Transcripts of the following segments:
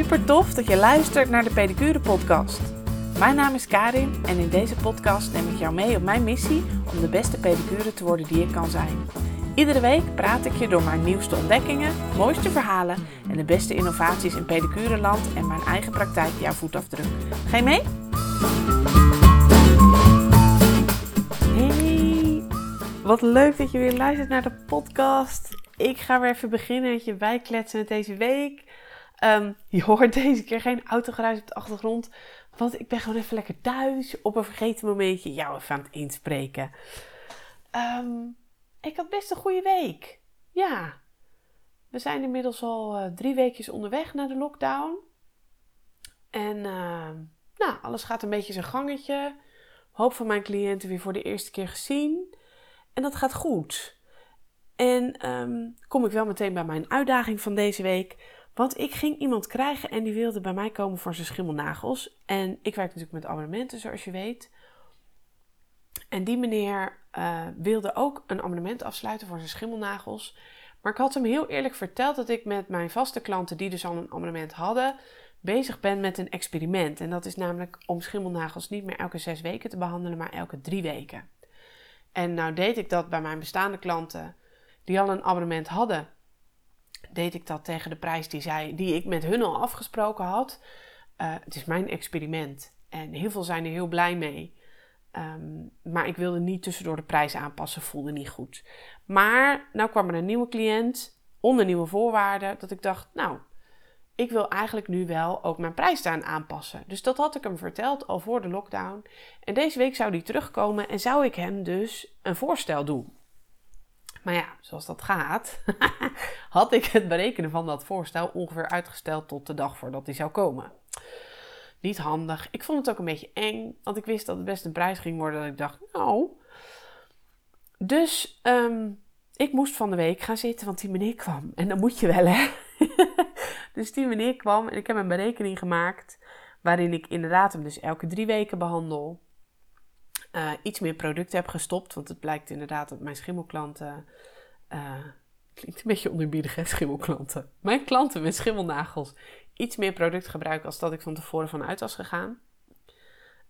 Super tof dat je luistert naar de Pedicure Podcast. Mijn naam is Karin en in deze podcast neem ik jou mee op mijn missie om de beste pedicure te worden die ik kan zijn. Iedere week praat ik je door mijn nieuwste ontdekkingen, mooiste verhalen en de beste innovaties in pedicureland en mijn eigen praktijk jouw voetafdruk. Ga je mee? Hey, wat leuk dat je weer luistert naar de podcast. Ik ga weer even beginnen met je bijkletsen met deze week. Ehm, je hoort deze keer geen autogeruis op de achtergrond. Want ik ben gewoon even lekker thuis. Op een vergeten momentje jou even aan het inspreken. Ehm, ik had best een goede week. Ja. We zijn inmiddels al uh, drie weekjes onderweg naar de lockdown. En uh, nou, alles gaat een beetje zijn gangetje. Hoop van mijn cliënten weer voor de eerste keer gezien. En dat gaat goed. En kom ik wel meteen bij mijn uitdaging van deze week. Want ik ging iemand krijgen en die wilde bij mij komen voor zijn schimmelnagels. En ik werk natuurlijk met abonnementen, zoals je weet. En die meneer uh, wilde ook een abonnement afsluiten voor zijn schimmelnagels. Maar ik had hem heel eerlijk verteld dat ik met mijn vaste klanten, die dus al een abonnement hadden, bezig ben met een experiment. En dat is namelijk om schimmelnagels niet meer elke zes weken te behandelen, maar elke drie weken. En nou deed ik dat bij mijn bestaande klanten die al een abonnement hadden deed ik dat tegen de prijs die, zij, die ik met hun al afgesproken had. Uh, het is mijn experiment en heel veel zijn er heel blij mee. Um, maar ik wilde niet tussendoor de prijs aanpassen, voelde niet goed. Maar nou kwam er een nieuwe cliënt onder nieuwe voorwaarden, dat ik dacht, nou, ik wil eigenlijk nu wel ook mijn prijs daaraan aanpassen. Dus dat had ik hem verteld al voor de lockdown. En deze week zou hij terugkomen en zou ik hem dus een voorstel doen. Maar ja, zoals dat gaat, had ik het berekenen van dat voorstel ongeveer uitgesteld tot de dag voordat hij zou komen. Niet handig. Ik vond het ook een beetje eng, want ik wist dat het best een prijs ging worden. Dat ik dacht, nou. Dus um, ik moest van de week gaan zitten, want die meneer kwam. En dan moet je wel, hè? dus die meneer kwam en ik heb een berekening gemaakt. Waarin ik inderdaad hem dus elke drie weken behandel uh, iets meer product heb gestopt. Want het blijkt inderdaad dat mijn schimmelklanten. Uh, klinkt een beetje onderbiedig, hè, schimmelklanten. Mijn klanten met schimmelnagels iets meer product gebruiken als dat ik van tevoren vanuit was gegaan.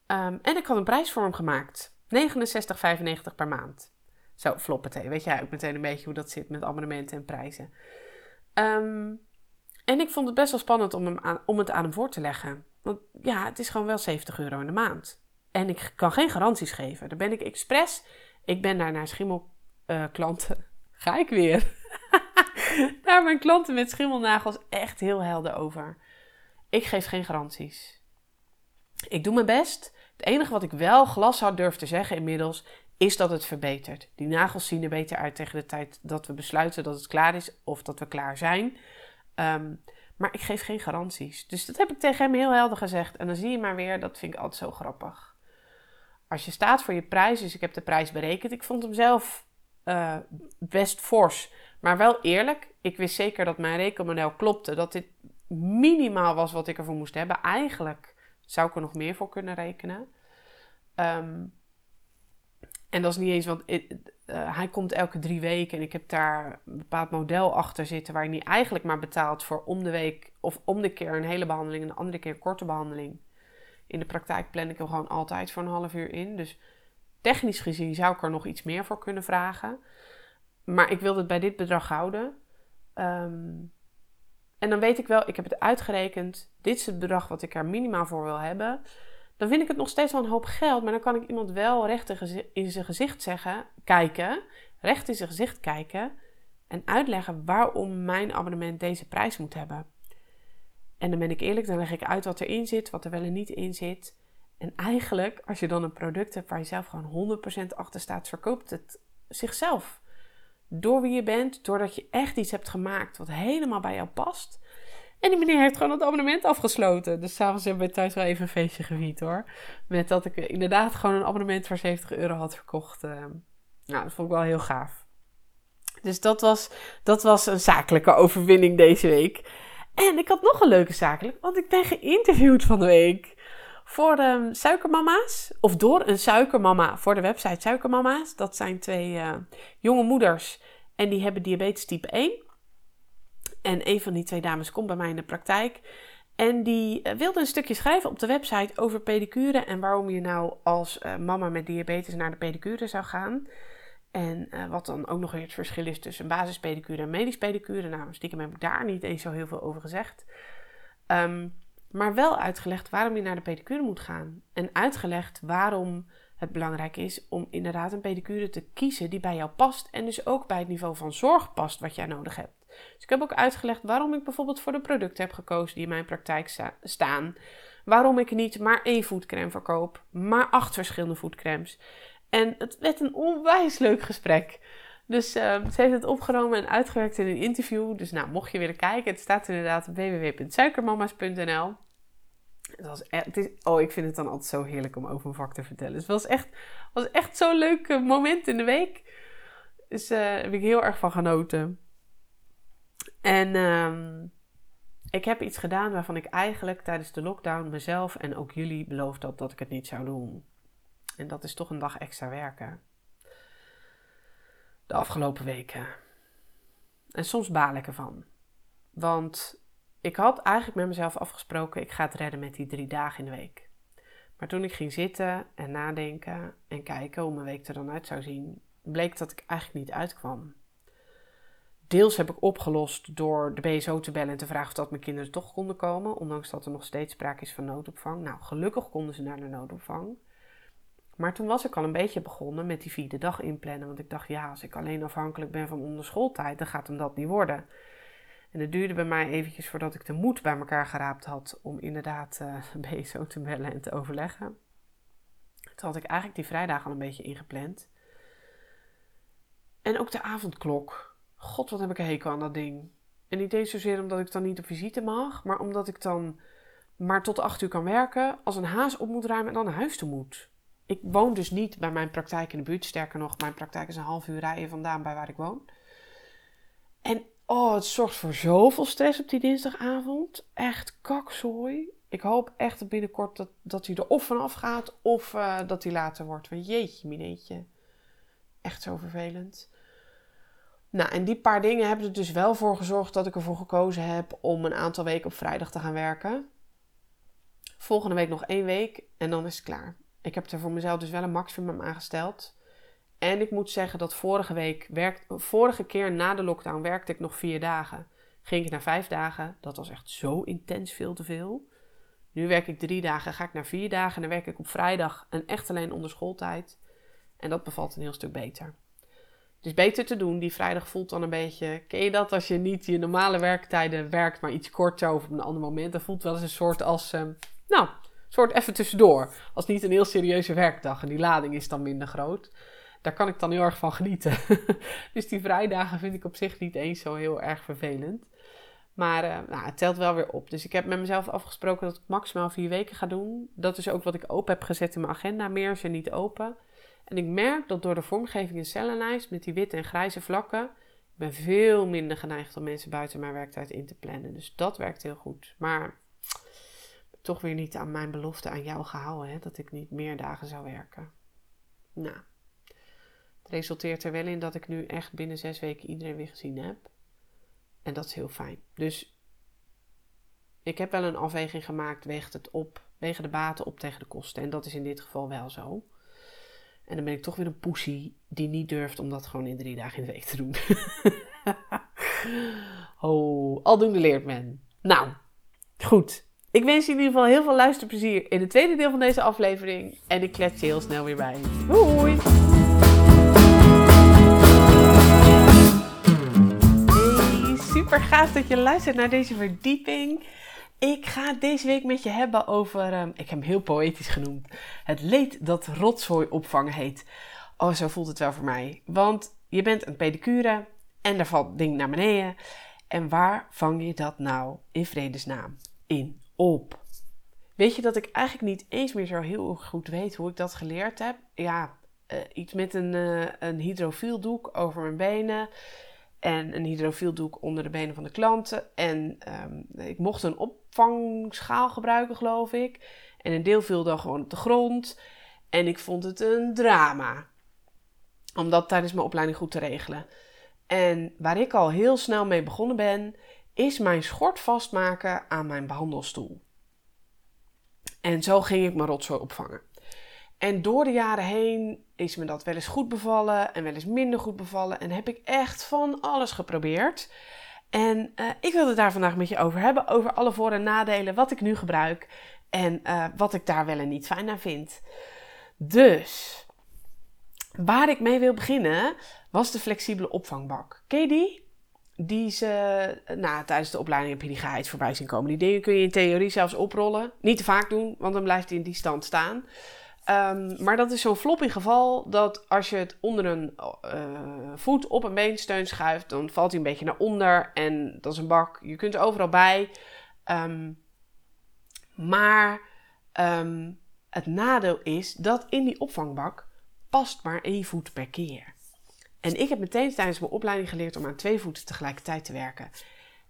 Um, en ik had een prijs voor hem gemaakt: 69,95 per maand. Zo, floppete. Weet jij ook meteen een beetje hoe dat zit met abonnementen en prijzen. Um, en ik vond het best wel spannend om, hem aan, om het aan hem voor te leggen. Want ja, het is gewoon wel 70 euro in de maand. En ik kan geen garanties geven. Daar ben ik expres. Ik ben daar naar schimmelklanten. Uh, Ga ik weer. naar mijn klanten met schimmelnagels echt heel helder over. Ik geef geen garanties. Ik doe mijn best. Het enige wat ik wel glashard durf te zeggen inmiddels is dat het verbetert. Die nagels zien er beter uit tegen de tijd dat we besluiten dat het klaar is of dat we klaar zijn. Um, maar ik geef geen garanties. Dus dat heb ik tegen hem heel helder gezegd. En dan zie je maar weer, dat vind ik altijd zo grappig als je staat voor je prijs, dus ik heb de prijs berekend, ik vond hem zelf uh, best fors, maar wel eerlijk. Ik wist zeker dat mijn rekenmodel klopte, dat dit minimaal was wat ik ervoor moest hebben. Eigenlijk zou ik er nog meer voor kunnen rekenen. Um, en dat is niet eens, want uh, hij komt elke drie weken en ik heb daar een bepaald model achter zitten waar hij eigenlijk maar betaalt voor om de week of om de keer een hele behandeling en de andere keer een korte behandeling. In de praktijk plan ik hem gewoon altijd voor een half uur in. Dus technisch gezien zou ik er nog iets meer voor kunnen vragen. Maar ik wilde het bij dit bedrag houden. Um, en dan weet ik wel, ik heb het uitgerekend. Dit is het bedrag wat ik er minimaal voor wil hebben. Dan vind ik het nog steeds wel een hoop geld. Maar dan kan ik iemand wel recht in zijn gezicht zeggen, kijken. Recht in zijn gezicht kijken. En uitleggen waarom mijn abonnement deze prijs moet hebben. En dan ben ik eerlijk, dan leg ik uit wat erin zit, wat er wel en niet in zit. En eigenlijk, als je dan een product hebt waar je zelf gewoon 100% achter staat, verkoopt het zichzelf. Door wie je bent, doordat je echt iets hebt gemaakt wat helemaal bij jou past. En die meneer heeft gewoon het abonnement afgesloten. Dus s'avonds hebben we thuis wel even een feestje gevierd hoor. Met dat ik inderdaad gewoon een abonnement voor 70 euro had verkocht. Uh, nou, dat vond ik wel heel gaaf. Dus dat was, dat was een zakelijke overwinning deze week. En ik had nog een leuke zakelijk, want ik ben geïnterviewd van de week voor de suikermama's. Of door een suikermama voor de website Suikermama's. Dat zijn twee uh, jonge moeders en die hebben diabetes type 1. En een van die twee dames komt bij mij in de praktijk. En die eh, wilde een stukje schrijven op de website over pedicure en waarom je nou als eh, mama met diabetes naar de pedicure zou gaan. En uh, wat dan ook nog weer het verschil is tussen basispedicure en medisch pedicure. Nou, stiekem heb ik daar niet eens zo heel veel over gezegd. Um, maar wel uitgelegd waarom je naar de pedicure moet gaan. En uitgelegd waarom het belangrijk is om inderdaad een pedicure te kiezen die bij jou past. En dus ook bij het niveau van zorg past wat jij nodig hebt. Dus ik heb ook uitgelegd waarom ik bijvoorbeeld voor de producten heb gekozen die in mijn praktijk staan. Waarom ik niet maar één voetcreme verkoop, maar acht verschillende voetcremes. En het werd een onwijs leuk gesprek. Dus uh, ze heeft het opgenomen en uitgewerkt in een interview. Dus nou, mocht je willen kijken, het staat inderdaad op www.suikermama's.nl. Het was oh, ik vind het dan altijd zo heerlijk om over een vak te vertellen. Dus het was echt, was echt zo'n leuk eh, moment in de week. Dus uh, daar heb ik heel erg van genoten. En uh, ik heb iets gedaan waarvan ik eigenlijk tijdens de lockdown mezelf en ook jullie beloofd had dat ik het niet zou doen. En dat is toch een dag extra werken. De afgelopen weken. En soms baal ik ervan. Want ik had eigenlijk met mezelf afgesproken, ik ga het redden met die drie dagen in de week. Maar toen ik ging zitten en nadenken en kijken hoe mijn week er dan uit zou zien, bleek dat ik eigenlijk niet uitkwam. Deels heb ik opgelost door de BSO te bellen en te vragen of dat mijn kinderen toch konden komen, ondanks dat er nog steeds sprake is van noodopvang. Nou, gelukkig konden ze naar de noodopvang. Maar toen was ik al een beetje begonnen met die vierde dag inplannen. Want ik dacht, ja, als ik alleen afhankelijk ben van onderschooltijd, dan gaat hem dat niet worden. En het duurde bij mij eventjes voordat ik de moed bij elkaar geraapt had om inderdaad uh, eh, BSO te bellen en te overleggen. Toen had ik eigenlijk die vrijdag al een beetje ingepland. En ook de avondklok. God, wat heb ik een hekel aan dat ding. En niet eens zozeer omdat ik dan niet op visite mag, maar omdat ik dan maar tot acht uur kan werken, als een haas op moet ruimen en dan naar huis toe moet ik woon dus niet bij mijn praktijk in de buurt. Sterker nog, mijn praktijk is een half uur rijden vandaan bij waar ik woon. En oh, het zorgt voor zoveel stress op die dinsdagavond. Echt kakzooi. Ik hoop echt binnenkort dat, dat hij er of vanaf gaat of uh, dat hij later wordt. Want jeetje, mineetje. Echt zo vervelend. Nou, en die paar dingen hebben er dus wel voor gezorgd dat ik ervoor gekozen heb om een aantal weken op vrijdag te gaan werken. Volgende week nog één week en dan is het klaar. Ik heb er voor mezelf dus wel een maximum aangesteld. En ik moet zeggen dat vorige week, vorige keer na de lockdown, werkte ik nog vier dagen. Ging ik naar vijf dagen. Dat was echt zo intens veel te veel. Nu werk ik drie dagen, ga ik naar vier dagen. En dan werk ik op vrijdag en echt alleen onder schooltijd. En dat bevalt een heel stuk beter. Het is beter te doen. Die vrijdag voelt dan een beetje. Ken je dat als je niet je normale werktijden werkt, maar iets korter of op een ander moment? Dat voelt wel eens een soort als. Uh, nou, soort even tussendoor. Als niet een heel serieuze werkdag en die lading is dan minder groot. Daar kan ik dan heel erg van genieten. dus die vrijdagen vind ik op zich niet eens zo heel erg vervelend. Maar uh, nou, het telt wel weer op. Dus ik heb met mezelf afgesproken dat ik maximaal vier weken ga doen. Dat is ook wat ik open heb gezet in mijn agenda. Meer is niet open. En ik merk dat door de vormgeving in cellenlijst met die witte en grijze vlakken. Ik ben veel minder geneigd om mensen buiten mijn werktijd in te plannen. Dus dat werkt heel goed. Maar toch weer niet aan mijn belofte aan jou gehouden, hè, dat ik niet meer dagen zou werken. Nou, het resulteert er wel in dat ik nu echt binnen zes weken iedereen weer gezien heb. En dat is heel fijn. Dus ik heb wel een afweging gemaakt, weegt het op, wegen de baten op tegen de kosten. En dat is in dit geval wel zo. En dan ben ik toch weer een poesie die niet durft om dat gewoon in drie dagen in de week te doen. oh, aldoende leert men. Nou, goed. Ik wens je in ieder geval heel veel luisterplezier in het tweede deel van deze aflevering. En ik klets je heel snel weer bij. Doei! Hey, super gaaf dat je luistert naar deze verdieping. Ik ga het deze week met je hebben over, um, ik heb hem heel poëtisch genoemd, het leed dat rotzooi opvangen heet. Oh, zo voelt het wel voor mij. Want je bent een pedicure en er valt ding naar beneden. En waar vang je dat nou in vredesnaam in op. Weet je dat ik eigenlijk niet eens meer zo heel goed weet hoe ik dat geleerd heb? Ja, uh, iets met een, uh, een hydrofieldoek over mijn benen. En een hydrofieldoek onder de benen van de klanten. En um, ik mocht een opvangschaal gebruiken, geloof ik. En een deel viel dan gewoon op de grond. En ik vond het een drama. Om dat tijdens mijn opleiding goed te regelen. En waar ik al heel snel mee begonnen ben, is mijn schort vastmaken aan mijn behandelstoel. En zo ging ik mijn rotzooi opvangen. En door de jaren heen is me dat wel eens goed bevallen en wel eens minder goed bevallen. En heb ik echt van alles geprobeerd. En uh, ik wil het daar vandaag met je over hebben. Over alle voor- en nadelen, wat ik nu gebruik. En uh, wat ik daar wel en niet fijn aan vind. Dus, waar ik mee wil beginnen, was de flexibele opvangbak. Ken je die? Die ze, nou, tijdens de opleiding heb je die geheid voorbij zien komen. Die dingen kun je in theorie zelfs oprollen. Niet te vaak doen, want dan blijft hij in die stand staan. Um, maar dat is zo'n floppy geval dat als je het onder een uh, voet op een beensteun schuift, dan valt hij een beetje naar onder en dat is een bak. Je kunt er overal bij. Um, maar um, het nadeel is dat in die opvangbak past maar één voet per keer. En ik heb meteen tijdens mijn opleiding geleerd om aan twee voeten tegelijkertijd te werken.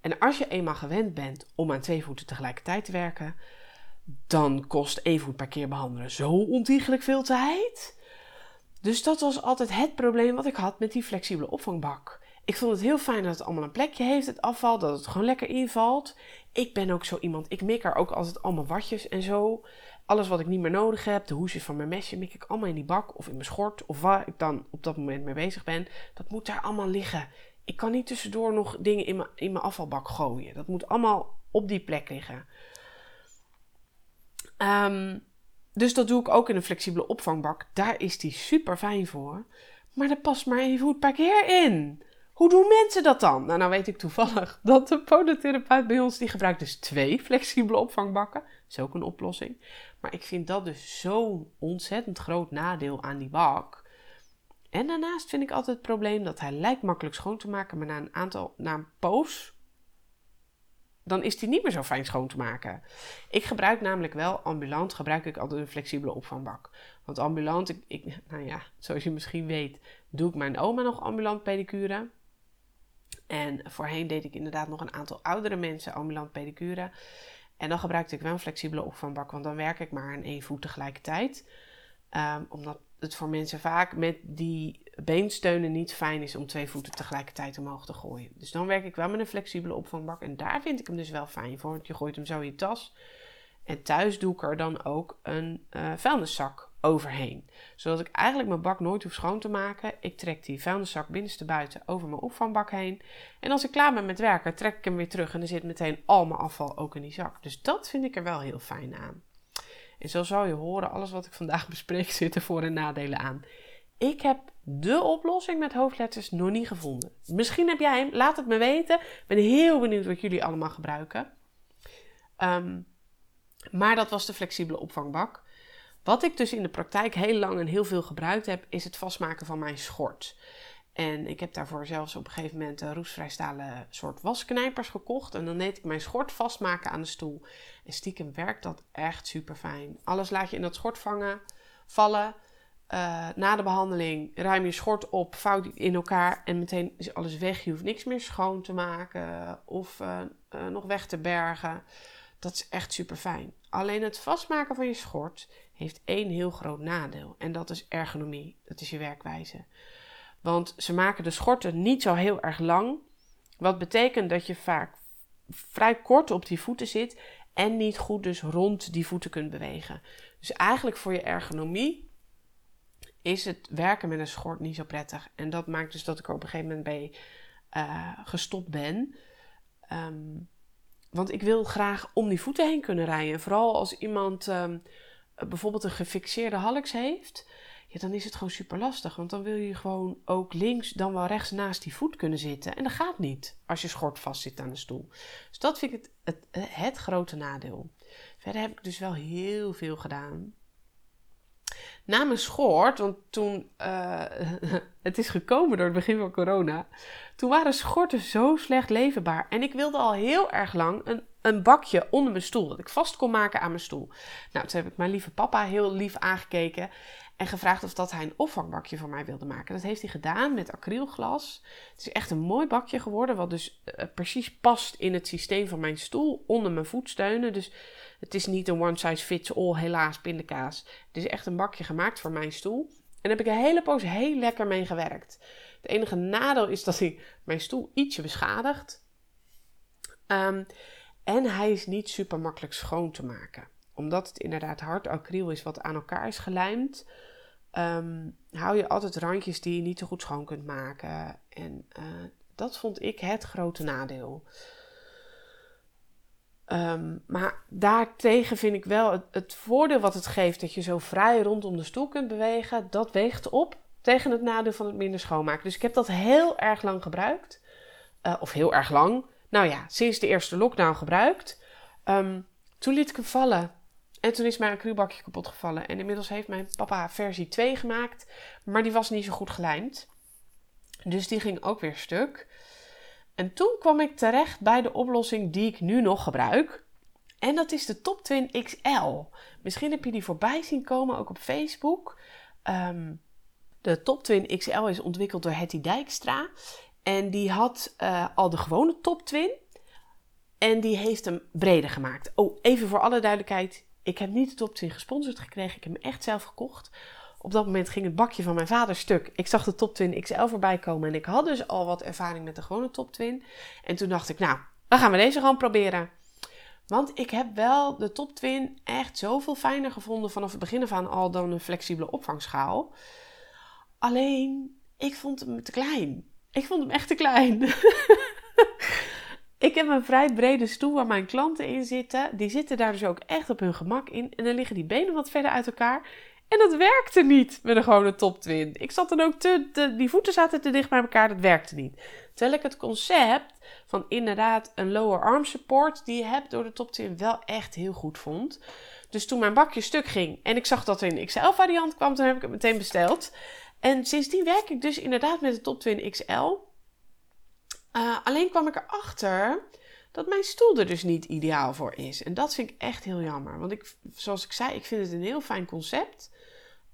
En als je eenmaal gewend bent om aan twee voeten tegelijkertijd te werken, dan kost één voet per keer behandelen zo ontiegelijk veel tijd. Dus dat was altijd het probleem wat ik had met die flexibele opvangbak. Ik vond het heel fijn dat het allemaal een plekje heeft, het afval, dat het gewoon lekker invalt. Ik ben ook zo iemand, ik mik er ook altijd allemaal watjes en zo. Alles wat ik niet meer nodig heb, de hoesjes van mijn mesje, mik ik allemaal in die bak of in mijn schort of waar ik dan op dat moment mee bezig ben. Dat moet daar allemaal liggen. Ik kan niet tussendoor nog dingen in mijn, in mijn afvalbak gooien. Dat moet allemaal op die plek liggen. Um, dus dat doe ik ook in een flexibele opvangbak. Daar is die super fijn voor. Maar er past maar één voet per keer in. Hoe doen mensen dat dan? Nou, nou weet ik toevallig dat de podotherapeut bij ons, die gebruikt dus twee flexibele opvangbakken. Dat is ook een oplossing. Maar ik vind dat dus zo'n ontzettend groot nadeel aan die bak. En daarnaast vind ik altijd het probleem dat hij lijkt makkelijk schoon te maken, maar na een aantal, na een poos dan is die niet meer zo fijn schoon te maken. Ik gebruik namelijk wel ambulant, gebruik ik altijd een flexibele opvangbak. Want ambulant, ik, ik, nou ja, zoals je misschien weet, doe ik mijn oma nog ambulant pedicure. En voorheen deed ik inderdaad nog een aantal oudere mensen ambulant pedicure. En dan gebruikte ik wel een flexibele opvangbak, want dan werk ik maar aan één voet tegelijkertijd. Um, omdat het voor mensen vaak met die beensteunen niet fijn is om twee voeten tegelijkertijd omhoog te gooien. Dus dan werk ik wel met een flexibele opvangbak. En daar vind ik hem dus wel fijn voor. Want je gooit hem zo in je tas. En thuis doe ik er dan ook een uh, vuilniszak overheen. Zodat ik eigenlijk mijn bak nooit hoef schoon te maken. Ik trek die vuilniszak binnenste buiten over mijn opvangbak heen. En als ik klaar ben met werken, trek ik hem weer terug. En dan zit meteen al mijn afval ook in die zak. Dus dat vind ik er wel heel fijn aan. En zo zal je horen, alles wat ik vandaag bespreek zit er voor- en nadelen aan. Ik heb de oplossing met hoofdletters nog niet gevonden. Misschien heb jij hem, laat het me weten. Ik ben heel benieuwd wat jullie allemaal gebruiken. Um, maar dat was de flexibele opvangbak. Wat ik dus in de praktijk heel lang en heel veel gebruikt heb, is het vastmaken van mijn schort. En ik heb daarvoor zelfs op een gegeven moment een roestvrijstalen soort wasknijpers gekocht. En dan deed ik mijn schort vastmaken aan de stoel. En stiekem werkt dat echt super fijn. Alles laat je in dat schort vangen, vallen. Uh, na de behandeling ruim je schort op, vouw die in elkaar en meteen is alles weg. Je hoeft niks meer schoon te maken of uh, uh, nog weg te bergen. Dat is echt super fijn. Alleen het vastmaken van je schort heeft één heel groot nadeel. En dat is ergonomie. Dat is je werkwijze. Want ze maken de schorten niet zo heel erg lang. Wat betekent dat je vaak vrij kort op die voeten zit. En niet goed dus rond die voeten kunt bewegen. Dus eigenlijk voor je ergonomie is het werken met een schort niet zo prettig. En dat maakt dus dat ik er op een gegeven moment bij uh, gestopt ben. Um, want ik wil graag om die voeten heen kunnen rijden. Vooral als iemand um, bijvoorbeeld een gefixeerde hallux heeft. Ja, dan is het gewoon super lastig. Want dan wil je gewoon ook links, dan wel rechts naast die voet kunnen zitten. En dat gaat niet als je schort vast zit aan de stoel. Dus dat vind ik het, het grote nadeel. Verder heb ik dus wel heel veel gedaan na mijn schort, want toen uh, het is gekomen door het begin van corona, toen waren schorten zo slecht leverbaar. En ik wilde al heel erg lang een, een bakje onder mijn stoel, dat ik vast kon maken aan mijn stoel. Nou, toen heb ik mijn lieve papa heel lief aangekeken en gevraagd of dat hij een opvangbakje voor mij wilde maken. Dat heeft hij gedaan met acrylglas. Het is echt een mooi bakje geworden, wat dus uh, precies past in het systeem van mijn stoel, onder mijn voetsteunen. Dus het is niet een one size fits all, helaas, pindakaas. Het is echt een bakje gemaakt voor mijn stoel. En daar heb ik een hele poos heel lekker mee gewerkt. Het enige nadeel is dat hij mijn stoel ietsje beschadigt. Ehm, en hij is niet super makkelijk schoon te maken. Omdat het inderdaad hard acryl is wat aan elkaar is gelijmd, ehm, hou je altijd randjes die je niet zo goed schoon kunt maken. En uh, dat vond ik het grote nadeel. Ehm, maar daartegen vind ik wel het, voordeel wat het geeft dat je zo vrij rondom de stoel kunt bewegen, dat weegt op tegen het nadeel van het minder schoonmaken. Dus ik heb dat heel erg lang gebruikt. Uh, of heel erg lang. Nou ja, sinds de eerste lockdown gebruikt. Um, toen liet ik hem vallen. En toen is mijn acrylbakje kapot gevallen. En inmiddels heeft mijn papa versie 2 gemaakt. Maar die was niet zo goed gelijmd. Dus die ging ook weer stuk. En toen kwam ik terecht bij de oplossing die ik nu nog gebruik. En dat is de Top Twin XL. Misschien heb je die voorbij zien komen, ook op Facebook. Um, de Top Twin XL is ontwikkeld door Hetty Dijkstra. En die had uh, al de gewone Top Twin. En die heeft hem breder gemaakt. Oh, even voor alle duidelijkheid. Ik heb niet de Top Twin gesponsord gekregen. Ik heb hem echt zelf gekocht. Op dat moment ging het bakje van mijn vader stuk. Ik zag de Top Twin XL voorbij komen. En ik had dus al wat ervaring met de gewone Top Twin. En toen dacht ik, nou, dan gaan we deze gewoon proberen. Want ik heb wel de Top Twin echt zoveel fijner gevonden vanaf het begin af aan al dan een flexibele opvangschaal. Alleen, ik vond hem te klein. Ik vond hem echt te klein. ik heb een vrij brede stoel waar mijn klanten in zitten. Die zitten daar dus ook echt op hun gemak in. En dan liggen die benen wat verder uit elkaar. En dat werkte niet met een gewone top twin. Ik zat dan ook te, die voeten zaten te dicht bij elkaar, dat werkte niet. Terwijl ik het concept van inderdaad een lower arm support die je hebt door de top twin wel echt heel goed vond. Dus toen mijn bakje stuk ging en ik zag dat er een XL variant kwam, toen heb ik het meteen besteld. En sindsdien werk ik dus inderdaad met de Top Twin XL. Eh, alleen kwam ik erachter dat mijn stoel er dus niet ideaal voor is. En dat vind ik echt heel jammer. Want ik, zoals ik zei, ik vind het een heel fijn concept.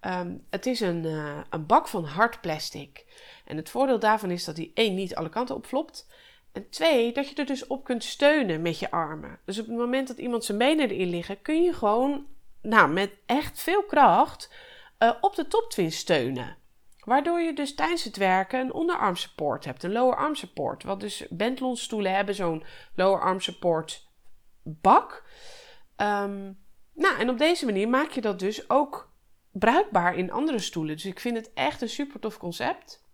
Um, het is een, uh, een bak van hard plastic. En het voordeel daarvan is dat hij één niet alle kanten opflopt. En twee, dat je er dus op kunt steunen met je armen. Dus op het moment dat iemand zijn benen erin liggen, kun je gewoon nou, met echt veel kracht uh, op de toptwin steunen. Waardoor je dus tijdens het werken een onderarm support hebt, een lower arm support. Wat dus Bentlon stoelen hebben zo'n lower arm support bak. Um, nou, en op deze manier maak je dat dus ook bruikbaar in andere stoelen. Dus ik vind het echt een super tof concept.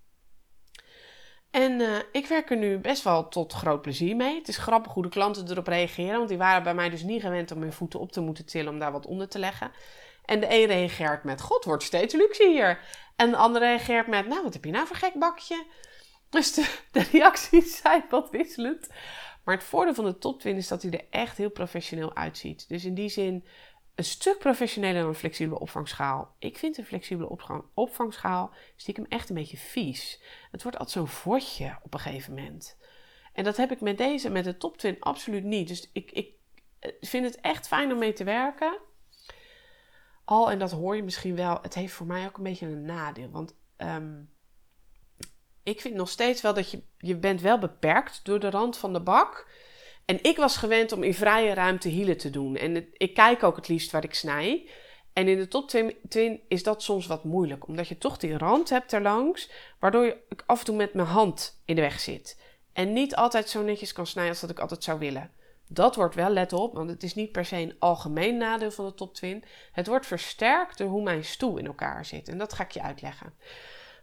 En uh, ik werk er nu best wel tot groot plezier mee. Het is grappig hoe de klanten erop reageren, want die waren bij mij dus niet gewend om hun voeten op te moeten tillen om daar wat onder te leggen. En de een reageert met: God, wordt steeds luxe hier. En de andere reageert met: Nou, wat heb je nou voor gek bakje? Dus de, de reacties zijn wat wisselend. Maar het voordeel van de top twin is dat hij er echt heel professioneel uitziet. Dus in die zin een stuk professioneler dan een flexibele opvangschaal. Ik vind een flexibele opvangschaal stiekem echt een beetje vies. Het wordt altijd zo'n vodje op een gegeven moment. En dat heb ik met deze, met de top twin, absoluut niet. Dus ik, ik eh, vind het echt fijn om mee te werken al, en dat hoor je misschien wel, het heeft voor mij ook een beetje een nadeel. Want um, ik vind nog steeds wel dat je, je bent wel beperkt door de rand van de bak. En ik was gewend om in vrije ruimte hielen te doen. En ik kijk ook het liefst waar ik snij. En in de top twin is dat soms wat moeilijk, omdat je toch die rand hebt erlangs, waardoor ik af en toe met mijn hand in de weg zit. En niet altijd zo netjes kan snijden als dat ik altijd zou willen. Dat wordt wel, let op, want het is niet per se een algemeen nadeel van de top twin. Het wordt versterkt door hoe mijn stoel in elkaar zit. En dat ga ik je uitleggen.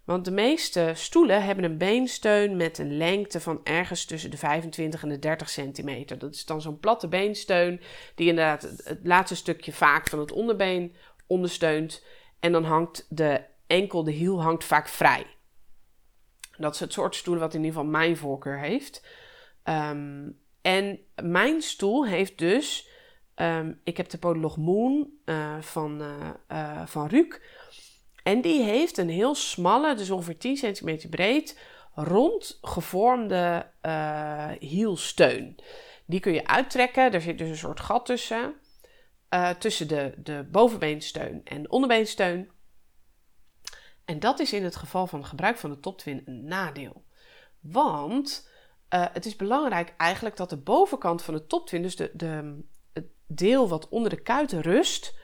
Want de meeste stoelen hebben een beensteun met een lengte van ergens tussen de 25 en de 30 centimeter. Dat is dan zo'n platte beensteun die inderdaad het laatste stukje vaak van het onderbeen ondersteunt. En dan hangt de enkel, de hiel hangt vaak vrij. Dat is het soort stoelen wat in ieder geval mijn voorkeur heeft. Um, en mijn stoel heeft dus, ehm, ik heb de Podolog Moon uh, van, uh, van Ruuk. En die heeft een heel smalle, dus ongeveer 10 centimeter breed, rondgevormde hielsteun. Die kun je uittrekken, er zit dus een soort gat tussen. tussen de, de bovenbeensteun en de onderbeensteun. En dat is in het geval van het gebruik van de toptwin een nadeel. Want uh, het is belangrijk eigenlijk dat de bovenkant van de toptwin, dus de, de, het deel wat onder de kuiten rust,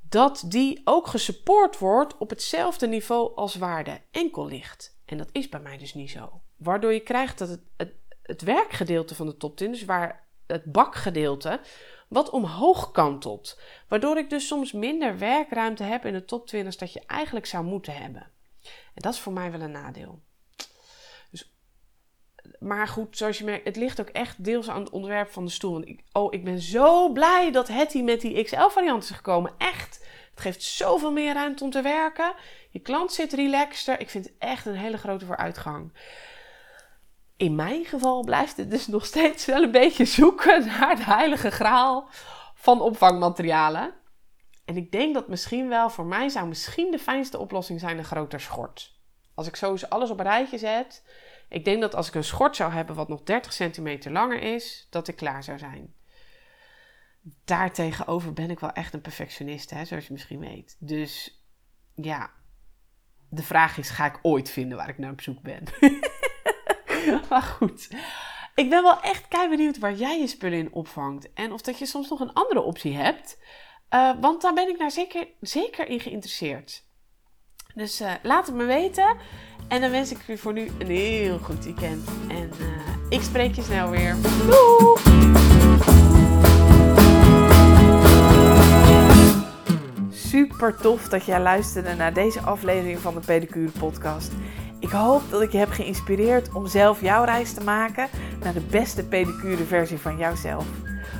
dat die ook gesupport wordt op hetzelfde niveau als waar de enkel ligt. En dat is bij mij dus niet zo. Waardoor je krijgt dat het, het, werkgedeelte van de toptwin, dus waar het bakgedeelte wat omhoog kantelt. Waardoor ik dus soms minder werkruimte heb in de top 20 dat je eigenlijk zou moeten hebben. En dat is voor mij wel een nadeel. Maar goed, zoals je merkt, het ligt ook echt deels aan het onderwerp van de stoel. Ik, oh, ik ben zo blij dat Hetty met die XL-variant is gekomen. Echt. Het geeft zoveel meer ruimte om te werken. Je klant zit relaxter. Ik vind het echt een hele grote vooruitgang. In mijn geval blijft het dus nog steeds wel een beetje zoeken naar de heilige graal van opvangmaterialen. En ik denk dat misschien wel, voor mij zou misschien de fijnste oplossing zijn een groter schort. Als ik zo eens alles op een rijtje zet, ik denk dat als ik een schort zou hebben wat nog 30 centimeter langer is, dat ik klaar zou zijn. Daartegenover ben ik wel echt een perfectionist, hè, zoals je misschien weet. Dus ja, de vraag is: ga ik ooit vinden waar ik naar op zoek ben? maar goed. Ik ben wel echt kei benieuwd waar jij je spullen in opvangt. En of dat je soms nog een andere optie hebt. Uh, want daar ben ik nou zeker, zeker in geïnteresseerd. Dus uh, laat het me weten. En dan wens ik je voor nu een heel goed weekend. En uh, ik spreek je snel weer. Doei! Super tof dat jij luisterde naar deze aflevering van de Pedicure Podcast. Ik hoop dat ik je heb geïnspireerd om zelf jouw reis te maken naar de beste pedicure versie van jouzelf.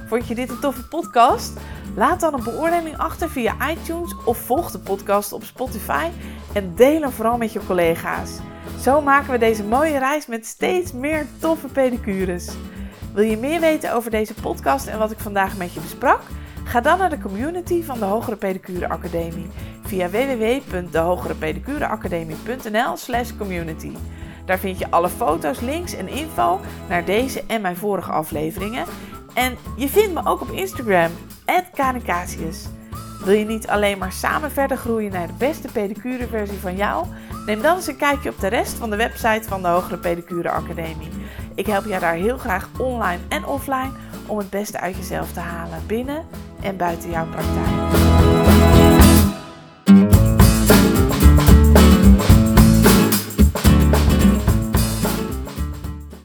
Vond je dit een toffe podcast? Laat dan een beoordeling achter via iTunes of volg de podcast op Spotify en deel hem vooral met je collega's. Zo maken we deze mooie reis met steeds meer toffe pedicures. Wil je meer weten over deze podcast en wat ik vandaag met je besprak? Ga dan naar de community van de Hogere Pedicure Academie via www.dehogerepedicureacademie.nl slash community. Daar vind je alle foto's, links en info naar deze en mijn vorige afleveringen. En je vindt me ook op Instagram, @kanikasius. Wil je niet alleen maar samen verder groeien naar de beste pedicure versie van jou? Neem dan eens een kijkje op de rest van de website van de Hogere Pedicure Academie. Ik help jou daar heel graag online en offline om het beste uit jezelf te halen binnen en buiten jouw praktijk.